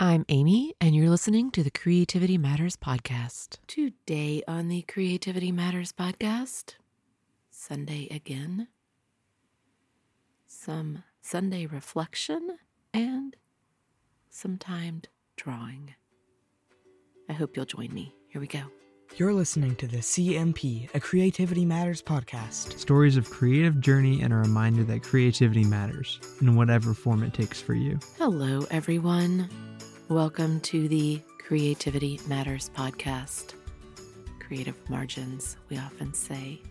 I'm Amy, and you're listening to the Creativity Matters podcast. Today on the Creativity Matters podcast, Sunday again, some Sunday reflection, and some timed drawing. I hope you'll join me. Here we go. You're listening to the CMP, a Creativity Matters podcast. Stories of creative journey and a reminder that creativity matters in whatever form it takes for you. Hello, everyone. Welcome to the Creativity Matters podcast. Creative margins, we often say.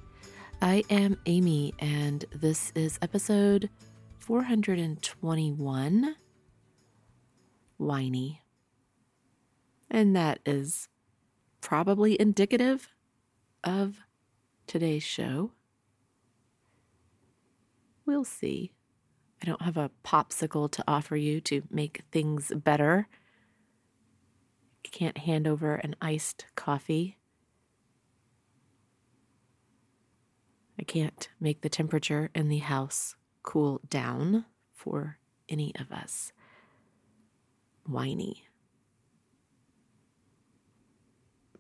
I am Amy, and this is episode 421 Whiny. And that is probably indicative of today's show. We'll see. I don't have a popsicle to offer you to make things better can't hand over an iced coffee. I can't make the temperature in the house cool down for any of us. Whiny.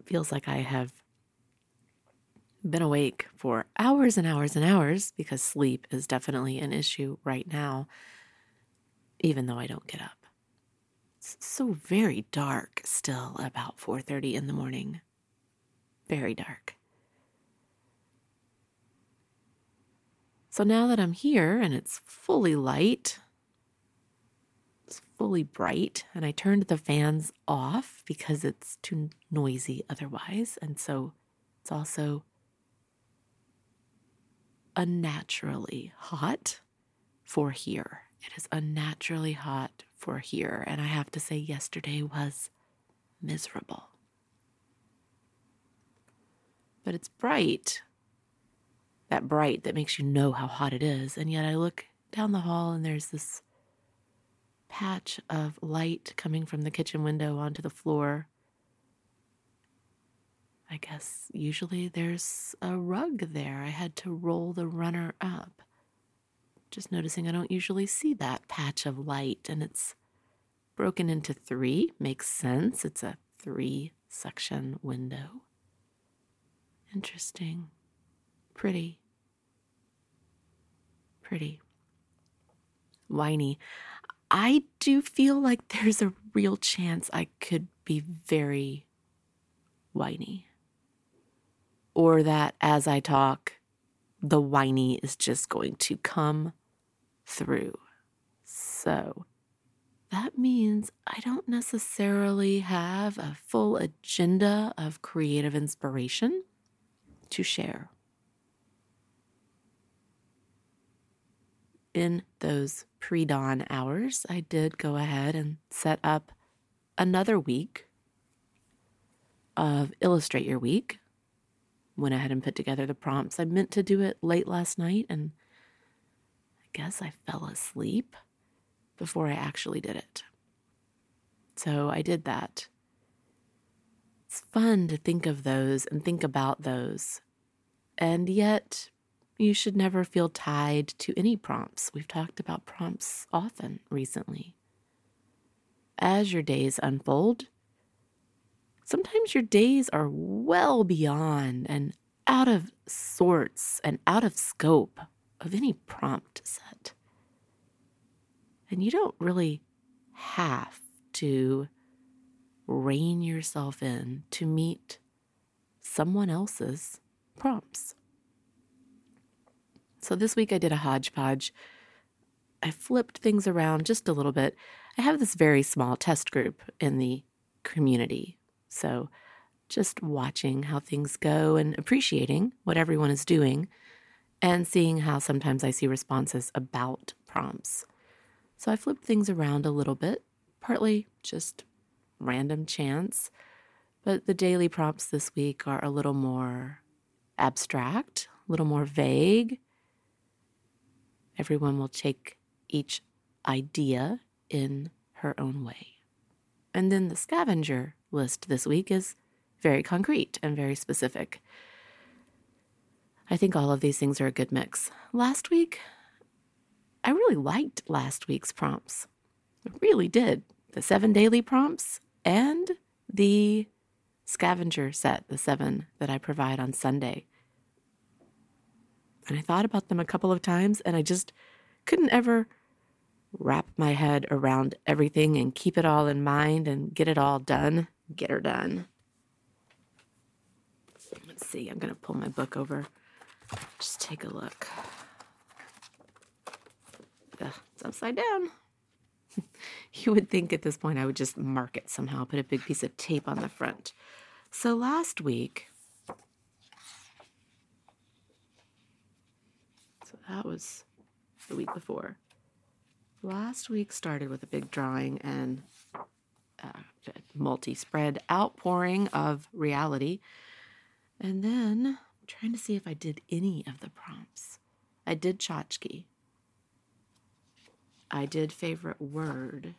Feels like I have been awake for hours and hours and hours because sleep is definitely an issue right now, even though I don't get up so very dark still about 4:30 in the morning. Very dark. So now that I'm here and it's fully light, it's fully bright, and I turned the fans off because it's too noisy otherwise, and so it's also unnaturally hot for here. It is unnaturally hot for here. And I have to say, yesterday was miserable. But it's bright. That bright that makes you know how hot it is. And yet I look down the hall and there's this patch of light coming from the kitchen window onto the floor. I guess usually there's a rug there. I had to roll the runner up. Just noticing I don't usually see that patch of light, and it's broken into three. Makes sense. It's a three section window. Interesting. Pretty. Pretty. Whiny. I do feel like there's a real chance I could be very whiny. Or that as I talk, the whiny is just going to come through. So that means I don't necessarily have a full agenda of creative inspiration to share. In those pre dawn hours, I did go ahead and set up another week of Illustrate Your Week went ahead and put together the prompts. I meant to do it late last night, and guess I fell asleep before I actually did it. So I did that. It's fun to think of those and think about those. And yet, you should never feel tied to any prompts. We've talked about prompts often recently. As your days unfold, sometimes your days are well beyond and out of sorts and out of scope of any prompt set. And you don't really have to rein yourself in to meet someone else's prompts. So this week I did a hodgepodge. I flipped things around just a little bit. I have this very small test group in the community so just watching how things go and appreciating what everyone is doing and seeing how sometimes I see responses about prompts. So I flipped things around a little bit, partly just random chance, but the daily prompts this week are a little more abstract, a little more vague. Everyone will take each idea in her own way. And then the scavenger list this week is very concrete and very specific. I think all of these things are a good mix. Last week, I really liked last week's prompts. I really did. the seven daily prompts and the scavenger set, the seven that I provide on Sunday. And I thought about them a couple of times and I just couldn't ever wrap my head around everything and keep it all in mind and get it all done. Get her done. Let's see, I'm going to pull my book over. Just take a look. Ugh, it's upside down. you would think at this point I would just mark it somehow, put a big piece of tape on the front. So last week, so that was the week before. Last week started with a big drawing and uh, multi spread outpouring of reality. And then trying to see if I did any of the prompts. I did tchotchke. I did favorite word.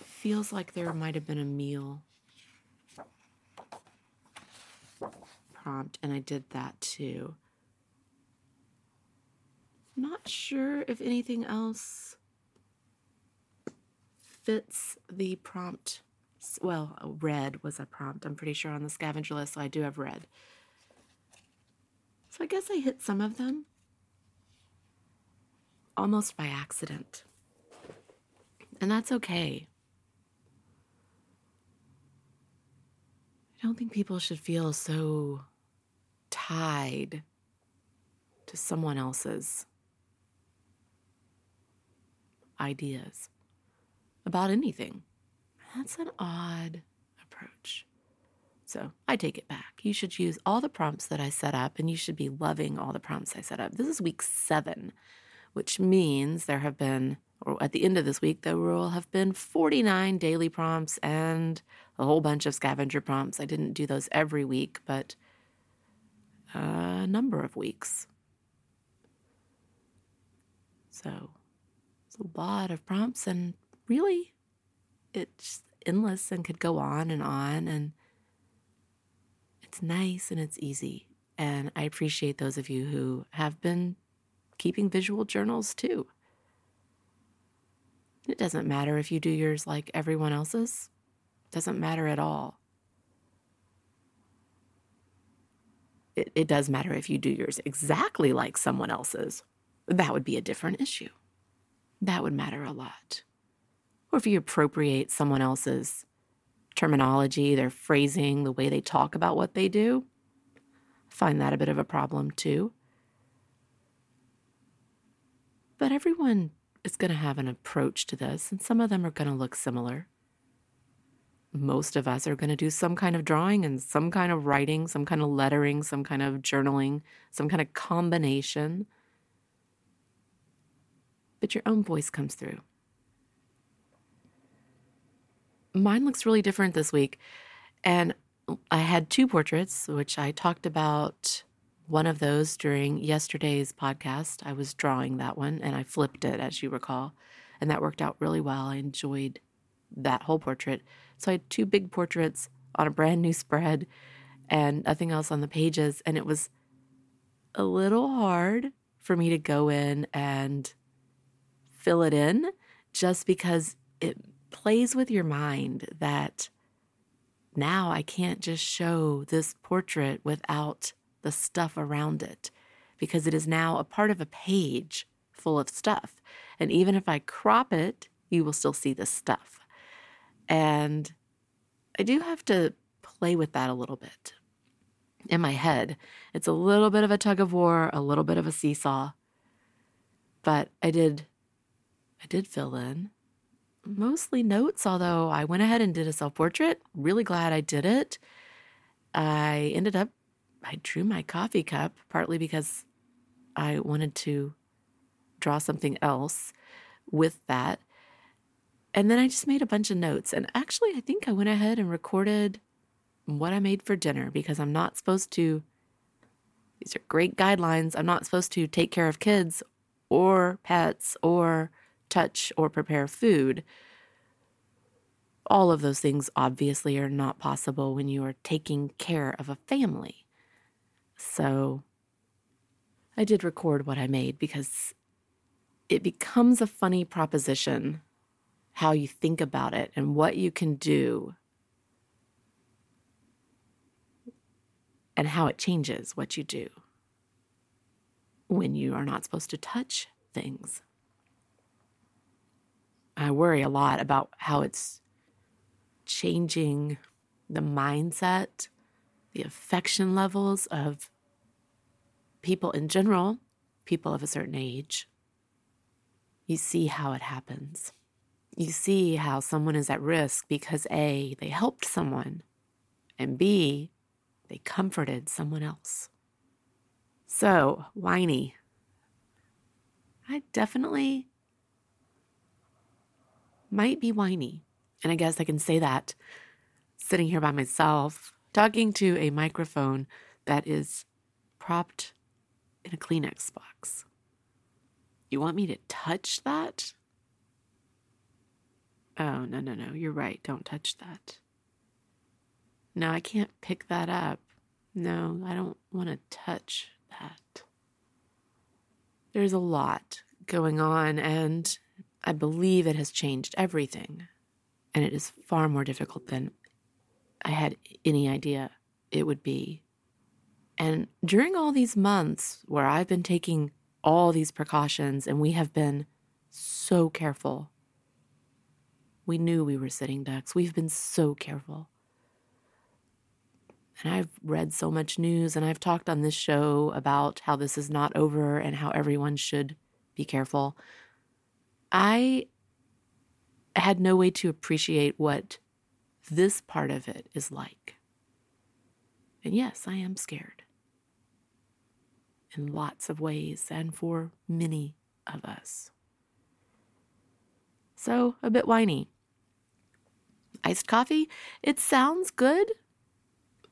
Feels like there might have been a meal prompt, and I did that too. Not sure if anything else fits the prompt. Well, red was a prompt, I'm pretty sure, on the scavenger list, so I do have red. So I guess I hit some of them almost by accident. And that's okay. I don't think people should feel so tied to someone else's ideas about anything. That's an odd approach. So I take it back. You should use all the prompts that I set up, and you should be loving all the prompts I set up. This is week seven, which means there have been, or at the end of this week, there will have been 49 daily prompts and a whole bunch of scavenger prompts. I didn't do those every week, but a number of weeks. So it's a lot of prompts, and really, it's endless and could go on and on. And it's nice and it's easy. And I appreciate those of you who have been keeping visual journals too. It doesn't matter if you do yours like everyone else's. It doesn't matter at all. It, it does matter if you do yours exactly like someone else's. That would be a different issue. That would matter a lot. Or if you appropriate someone else's terminology, their phrasing, the way they talk about what they do. Find that a bit of a problem too. But everyone is going to have an approach to this, and some of them are going to look similar. Most of us are going to do some kind of drawing and some kind of writing, some kind of lettering, some kind of journaling, some kind of combination. But your own voice comes through mine looks really different this week. And I had two portraits, which I talked about one of those during yesterday's podcast. I was drawing that one and I flipped it, as you recall. And that worked out really well. I enjoyed that whole portrait. So I had two big portraits on a brand new spread and nothing else on the pages. And it was a little hard for me to go in and fill it in just because it plays with your mind that now I can't just show this portrait without the stuff around it because it is now a part of a page full of stuff. And even if I crop it, you will still see the stuff. And I do have to play with that a little bit in my head. It's a little bit of a tug of war, a little bit of a seesaw. But I did I did fill in mostly notes, although I went ahead and did a self portrait. Really glad I did it. I ended up, I drew my coffee cup partly because I wanted to draw something else with that. And then I just made a bunch of notes. And actually, I think I went ahead and recorded what I made for dinner because I'm not supposed to, these are great guidelines. I'm not supposed to take care of kids or pets or touch, or prepare food. All of those things obviously are not possible when you are taking care of a family. So I did record what I made because it becomes a funny proposition how you think about it and what you can do and how it changes what you do when you are not supposed to touch things. I worry a lot about how it's changing the mindset, the affection levels of people in general, people of a certain age. You see how it happens. You see how someone is at risk because A, they helped someone, and B, they comforted someone else. So, whiny. I definitely might be whiny. And I guess I can say that sitting here by myself, talking to a microphone that is propped in a Kleenex box. You want me to touch that? Oh, no, no, no. You're right. Don't touch that. No, I can't pick that up. No, I don't want to touch that. There's a lot going on, and I believe it has changed everything. And it is far more difficult than I had any idea it would be. And during all these months where I've been taking all these precautions and we have been so careful, we knew we were sitting ducks. We've been so careful. And I've read so much news and I've talked on this show about how this is not over and how everyone should be careful. I had no way to appreciate what this part of it is like. And yes, I am scared in lots of ways and for many of us. So, a bit whiny. Iced coffee, it sounds good.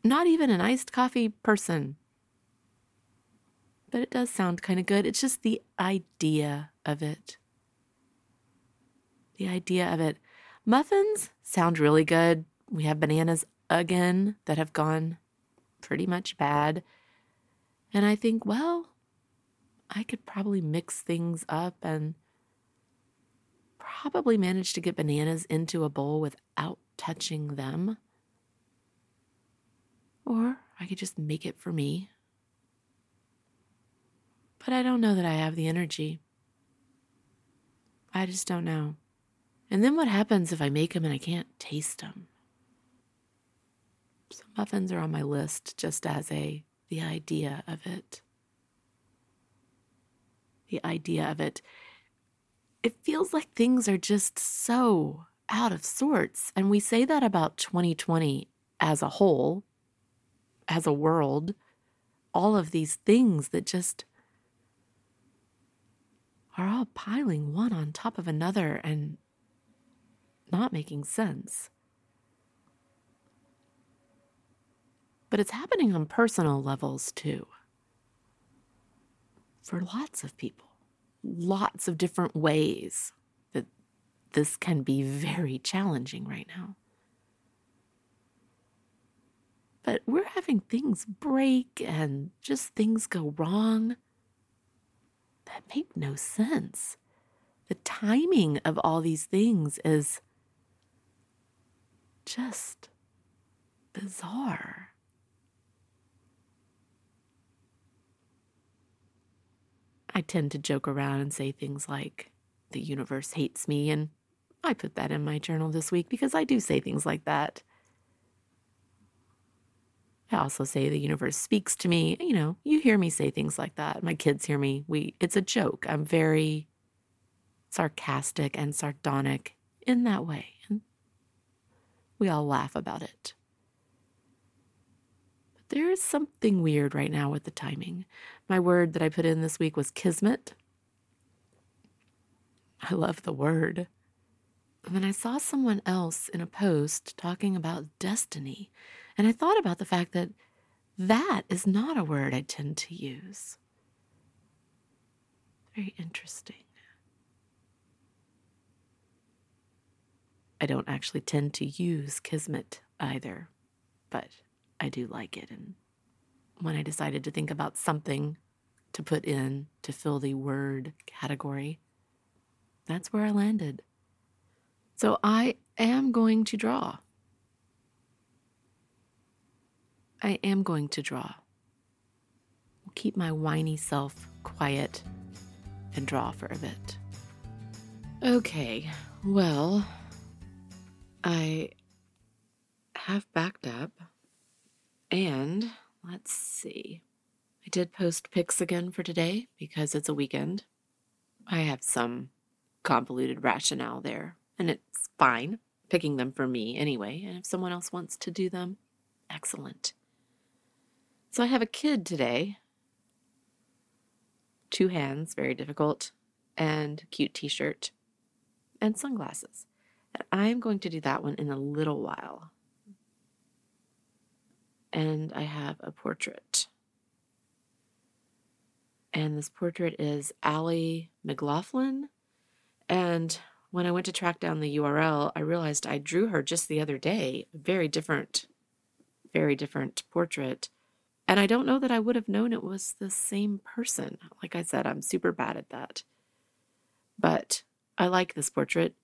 Not even an iced coffee person. But it does sound kind of good. It's just the idea of it. The idea of it. Muffins sound really good. We have bananas again that have gone pretty much bad. And I think, well, I could probably mix things up and probably manage to get bananas into a bowl without touching them. Or I could just make it for me. But I don't know that I have the energy. I just don't know. And then what happens if I make them and I can't taste them? So muffins are on my list just as a the idea of it. The idea of it. It feels like things are just so out of sorts. And we say that about 2020 as a whole, as a world, all of these things that just are all piling one on top of another and not making sense. But it's happening on personal levels too. For lots of people, lots of different ways that this can be very challenging right now. But we're having things break and just things go wrong that make no sense. The timing of all these things is just bizarre. I tend to joke around and say things like, the universe hates me, and I put that in my journal this week because I do say things like that. I also say the universe speaks to me. You know, you hear me say things like that. My kids hear me. We it's a joke. I'm very sarcastic and sardonic in that way. We all laugh about it. But there is something weird right now with the timing. My word that I put in this week was kismet. I love the word. And then I saw someone else in a post talking about destiny. And I thought about the fact that that is not a word I tend to use. Very interesting. I don't actually tend to use kismet either, but I do like it. And when I decided to think about something to put in to fill the word category. That's where I landed. So I am going to draw. I am going to draw. I'll keep my whiny self quiet and draw for a bit. Okay, well, I have backed up and let's see. I did post pics again for today because it's a weekend. I have some convoluted rationale there, and it's fine picking them for me anyway. And if someone else wants to do them, excellent. So I have a kid today. Two hands, very difficult, and cute t shirt and sunglasses. I'm going to do that one in a little while. And I have a portrait. And this portrait is Allie McLaughlin. And when I went to track down the URL, I realized I drew her just the other day. Very different, very different portrait. And I don't know that I would have known it was the same person. Like I said, I'm super bad at that. But I like this portrait.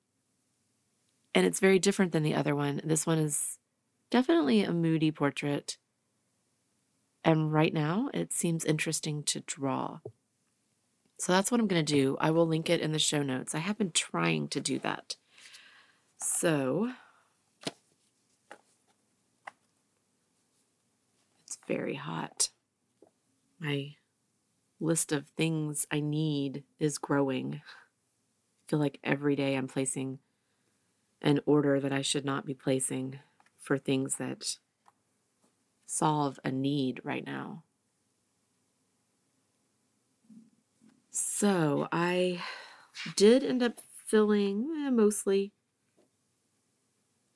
And it's very different than the other one. This one is definitely a moody portrait. And right now, it seems interesting to draw. So that's what I'm going to do. I will link it in the show notes. I have been trying to do that. So it's very hot. My list of things I need is growing. I feel like every day I'm placing an order that I should not be placing for things that solve a need right now. So I did end up filling eh, mostly.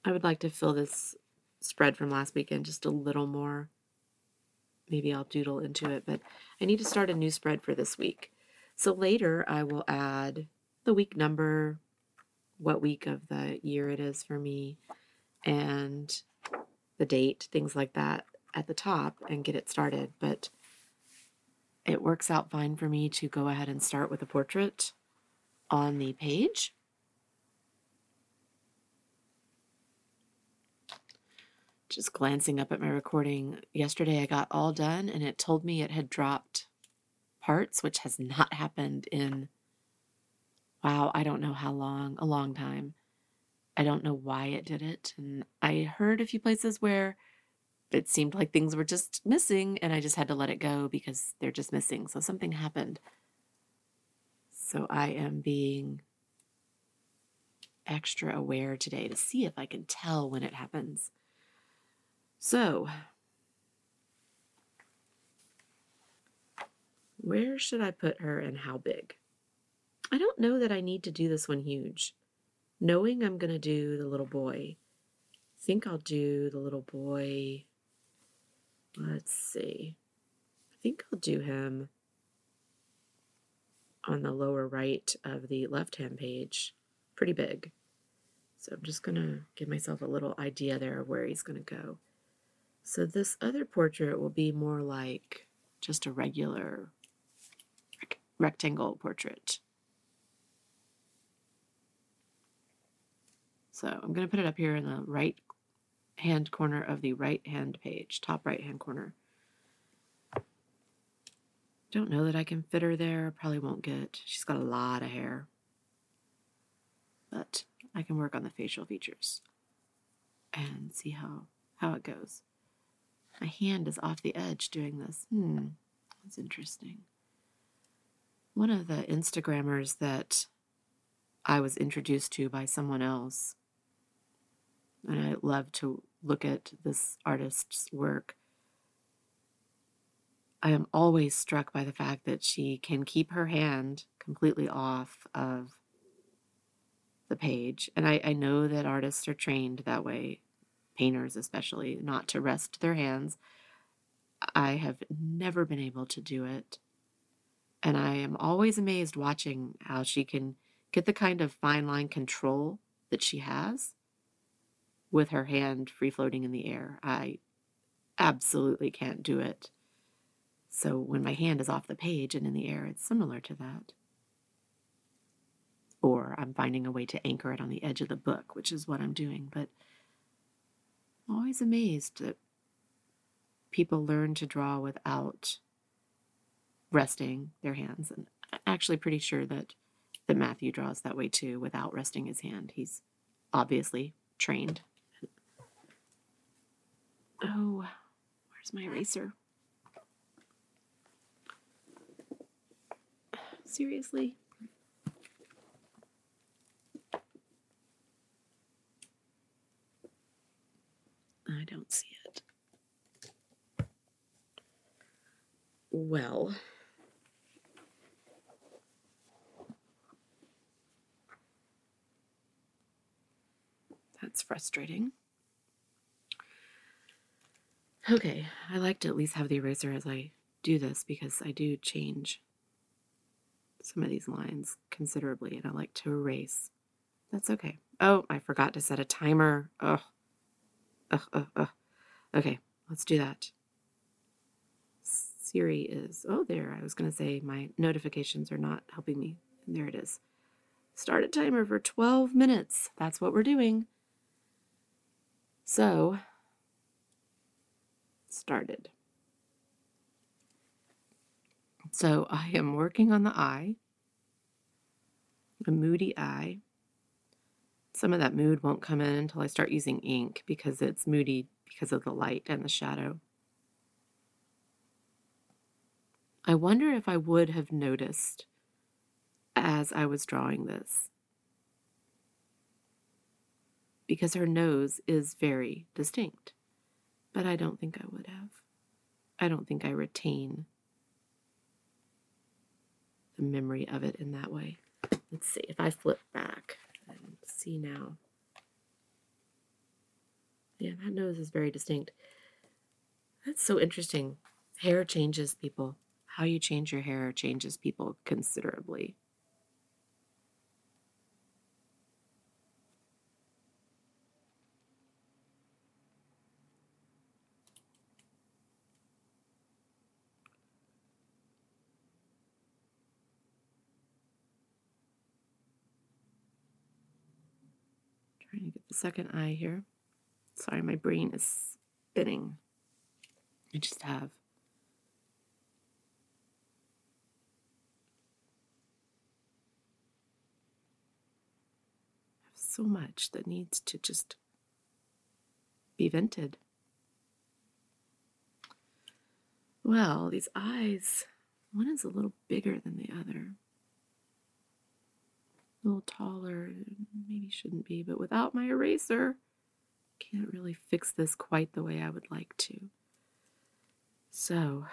I would like to fill this spread from last weekend just a little more. Maybe I'll doodle into it, but I need to start a new spread for this week. So later I will add the week number, what week of the year it is for me, and the date, things like that at the top and get it started. But it works out fine for me to go ahead and start with a portrait on the page. Just glancing up at my recording yesterday, I got all done and it told me it had dropped parts, which has not happened in, wow, I don't know how long, a long time. I don't know why it did it. And I heard a few places where it seemed like things were just missing and I just had to let it go because they're just missing. So something happened. So I am being extra aware today to see if I can tell when it happens. So, where should I put her and how big? I don't know that I need to do this one huge. Knowing I'm going to do the little boy, I think I'll do the little boy Let's see. I think I'll do him on the lower right of the left hand page. Pretty big. So I'm just going to give myself a little idea there of where he's going to go. So this other portrait will be more like just a regular rectangle portrait. So I'm going to put it up here in the right hand corner of the right hand page, top right hand corner. Don't know that I can fit her there. Probably won't get. She's got a lot of hair. But I can work on the facial features and see how how it goes. My hand is off the edge doing this. Hmm, that's interesting. One of the Instagrammers that I was introduced to by someone else, and I love to look at this artist's work, I am always struck by the fact that she can keep her hand completely off of the page. And I, I know that artists are trained that way, painters especially, not to rest their hands. I have never been able to do it. And I am always amazed watching how she can get the kind of fine line control that she has with her hand free floating in the air. I absolutely can't do it. So when my hand is off the page and in the air, it's similar to that. Or I'm finding a way to anchor it on the edge of the book, which is what I'm doing. But I'm always amazed that people learn to draw without resting their hands. And I'm actually pretty sure that, that Matthew draws that way too, without resting his hand. He's obviously trained. Oh, where's my eraser? Seriously? I don't see it. Well, that's frustrating. Okay, I like to at least have the eraser as I do this because I do change some of these lines considerably and I like to erase. That's okay. Oh, I forgot to set a timer. Ugh. Ugh, ugh, ugh. Okay, let's do that. Siri is, oh, there. I was going to say my notifications are not helping me. And there it is. Start a timer for 12 minutes. That's what we're doing. So, started. So I am working on the eye, a moody eye. Some of that mood won't come in until I start using ink because it's moody because of the light and the shadow. I wonder if I would have noticed as I was drawing this. Because her nose is very distinct, but I don't think I would have. I don't think I retain the memory of it in that way. Let's see if I flip back and see now. Yeah, that nose is very distinct. That's so interesting. Hair changes people. How you change your hair changes people considerably. Trying to get the second eye here. Sorry, my brain is spinning. I just have so much that needs to just be vented. Well, these eyes, one is a little bigger than the other. A little taller, maybe shouldn't be, but without my eraser, can't really fix this quite the way I would like to. So,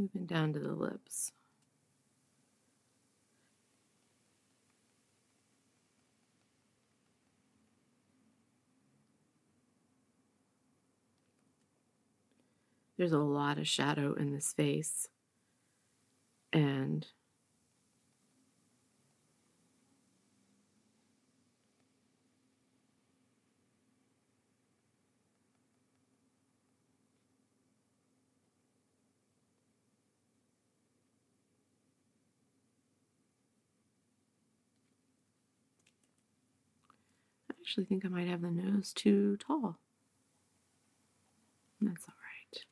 moving down to the lips. There's a lot of shadow in this face. And actually think I might have the nose too tall. That's all right.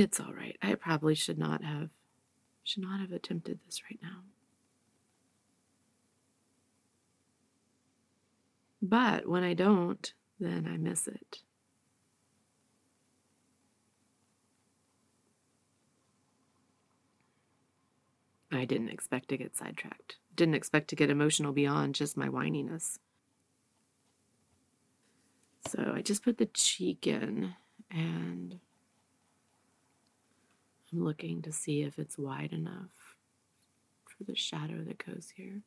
It's all right. I probably should not have should not have attempted this right now. But when I don't, then I miss it. I didn't expect to get sidetracked. Didn't expect to get emotional beyond just my whininess. So I just put the cheek in and I'm looking to see if it's wide enough for the shadow that goes here.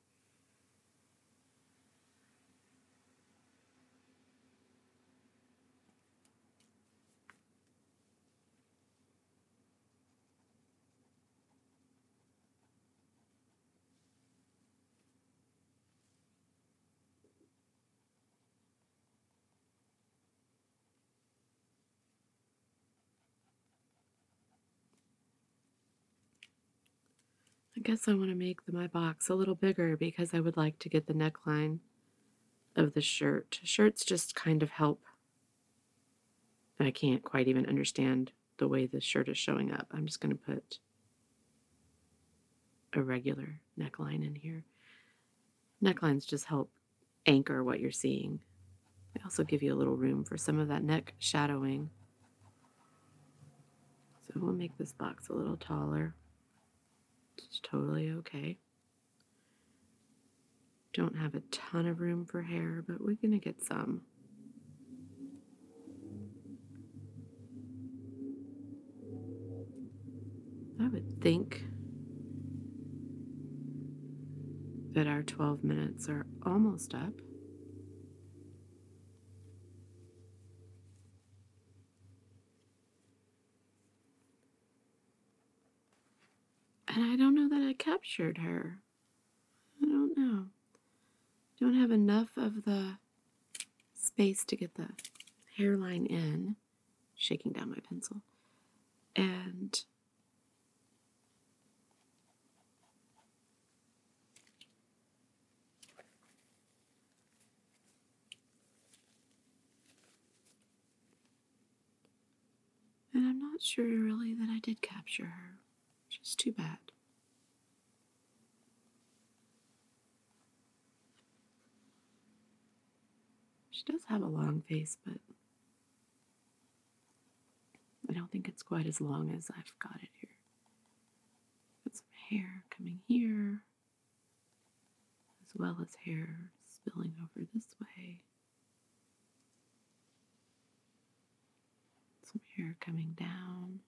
Guess I want to make my box a little bigger because I would like to get the neckline of the shirt. Shirts just kind of help. I can't quite even understand the way the shirt is showing up. I'm just going to put a regular neckline in here. Necklines just help anchor what you're seeing. They also give you a little room for some of that neck shadowing. So we'll make this box a little taller. It's totally okay. Don't have a ton of room for hair, but we're going to get some. I would think that our 12 minutes are almost up. And I don't know that I captured her. I don't know. Don't have enough of the space to get the hairline in. Shaking down my pencil. And And I'm not sure really that I did capture her, is too bad. Does have a long face, but I don't think it's quite as long as I've got it here. Got some hair coming here, as well as hair spilling over this way. Some hair coming down.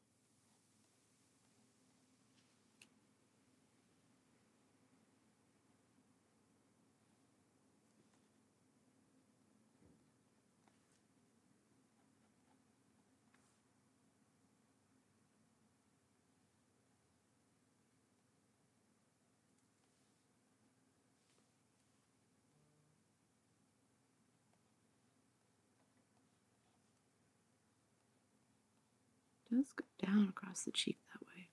Does go down across the cheek that way.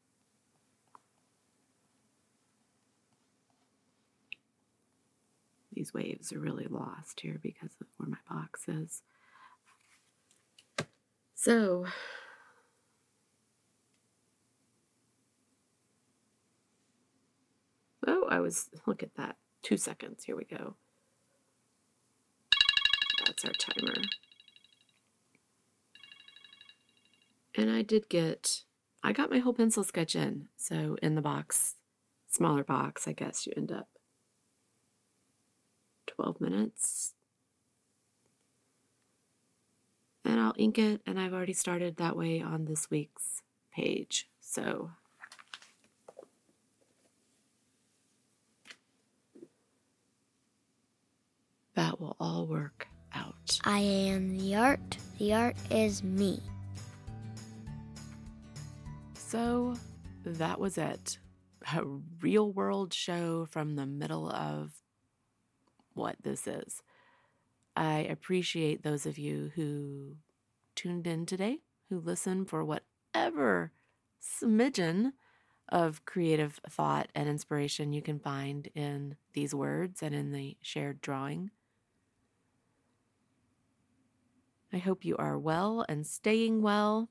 These waves are really lost here because of where my box is. So, oh, I was, look at that. Two seconds. Here we go. That's our timer. And I did get, I got my whole pencil sketch in. So in the box, smaller box, I guess you end up 12 minutes. And I'll ink it, and I've already started that way on this week's page. So that will all work out. I am the art. The art is me. So that was it. A real world show from the middle of what this is. I appreciate those of you who tuned in today, who listened for whatever smidgen of creative thought and inspiration you can find in these words and in the shared drawing. I hope you are well and staying well.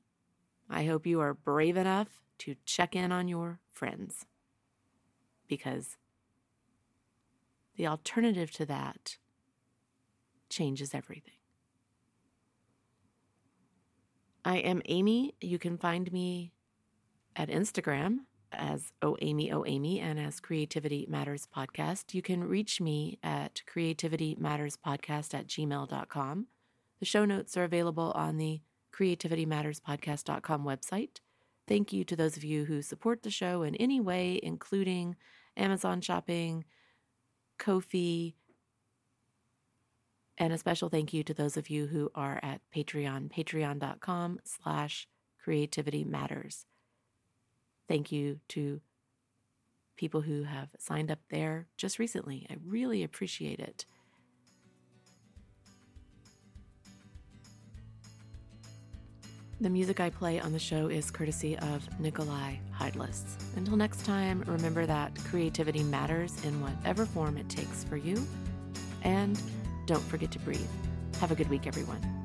I hope you are brave enough to check in on your friends because the alternative to that changes everything. I am Amy. You can find me at Instagram as Oh Amy Amy and as Creativity Matters Podcast. You can reach me at creativitymatterspodcast at gmail.com. The show notes are available on the creativitymatterspodcast.com website. Thank you to those of you who support the show in any way, including Amazon shopping, Ko-fi, and a special thank you to those of you who are at Patreon, patreon.com slash creativity matters. Thank you to people who have signed up there just recently. I really appreciate it. The music I play on the show is courtesy of Nikolai Heidlas. Until next time, remember that creativity matters in whatever form it takes for you. And don't forget to breathe. Have a good week, everyone.